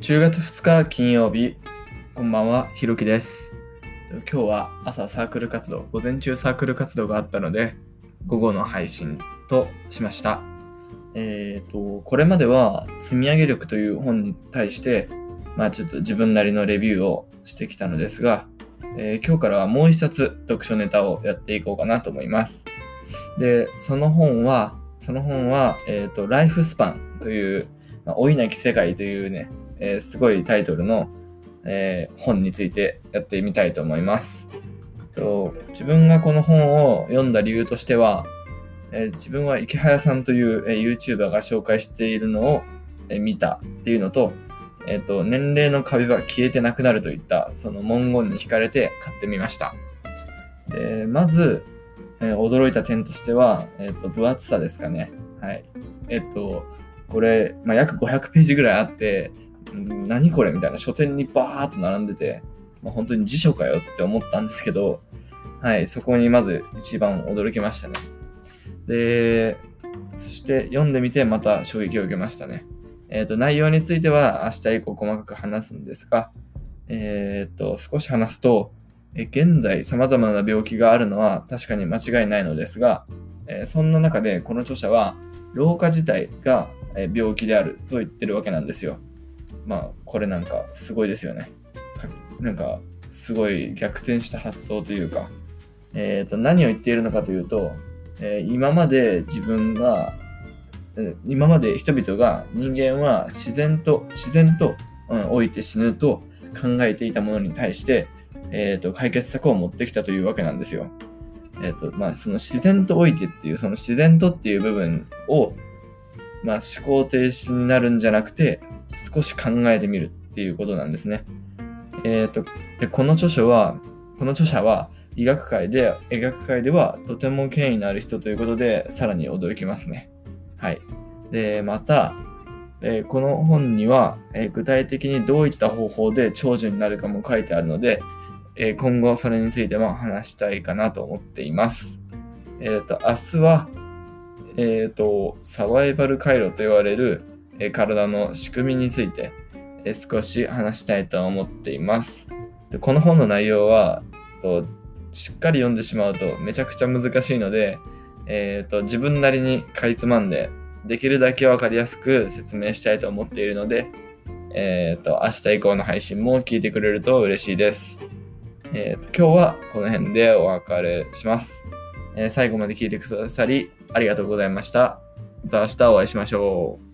10月2日金曜日、こんばんは、ひろきです。今日は朝サークル活動、午前中サークル活動があったので、午後の配信としました。えっ、と、これまでは積み上げ力という本に対して、まあちょっと自分なりのレビューをしてきたのですが、えー今日からはもう一冊読書ネタをやっていこうかなと思います。で、その本は、その本は、えっ、と、ライフスパンという、老いなき世界というね、えーすごいタイトルの、えー本についてやってみたいと思います。と自分がこの本を読んだ理由としては、えー自分は池早さんという、えー YouTuber が紹介しているのを、えー見たっていうのと、えっ、と、年齢の壁は消えてなくなるといった、その文言に惹かれて買ってみました。で、まず、えー驚いた点としては、えっ、と、分厚さですかね。はい。えっ、と、これ、まあ、約500ページぐらいあって、何これみたいな書店にバーっと並んでて、まあ、本当に辞書かよって思ったんですけど、はい、そこにまず一番驚きましたね。で、そして読んでみてまた衝撃を受けましたね。えっ、と、内容については明日以降細かく話すんですが、えっ、と、少し話すと、え現在様々な病気があるのは確かに間違いないのですが、えーそんな中でこの著者は老化自体がえ病気であると言ってるわけなんですよ。まあこれなんかすごいですよね。なんかすごい逆転した発想というか、えーと何を言っているのかというと、えー今まで自分がえー今まで人々が人間は自然と自然と、うん、老いて死ぬと考えていたものに対して、えーと解決策を持ってきたというわけなんですよ。えっ、とまあその自然と老いてっていうその自然とっていう部分をまあ、思考停止になるんじゃなくて、少し考えてみるっていうことなんですね。えっ、と、で、この著書は、この著者は、医学界で、医学界ではとても権威のある人ということで、さらに驚きますね。はい。で、また、えーこの本には、えー具体的にどういった方法で長寿になるかも書いてあるので、えー今後それについても話したいかなと思っています。えっ、と、明日は、えっ、と、サバイバル回路と言われる、えー体の仕組みについて、えー少し話したいと思っています。でこの本の内容はと、しっかり読んでしまうとめちゃくちゃ難しいので、えーと自分なりにかいつまんで、できるだけわかりやすく説明したいと思っているので、えっ、と、明日以降の配信も聞いてくれると嬉しいです。えーと今日はこの辺でお別れします。えー最後まで聞いてくださりありがとうございました。また明日お会いしましょう。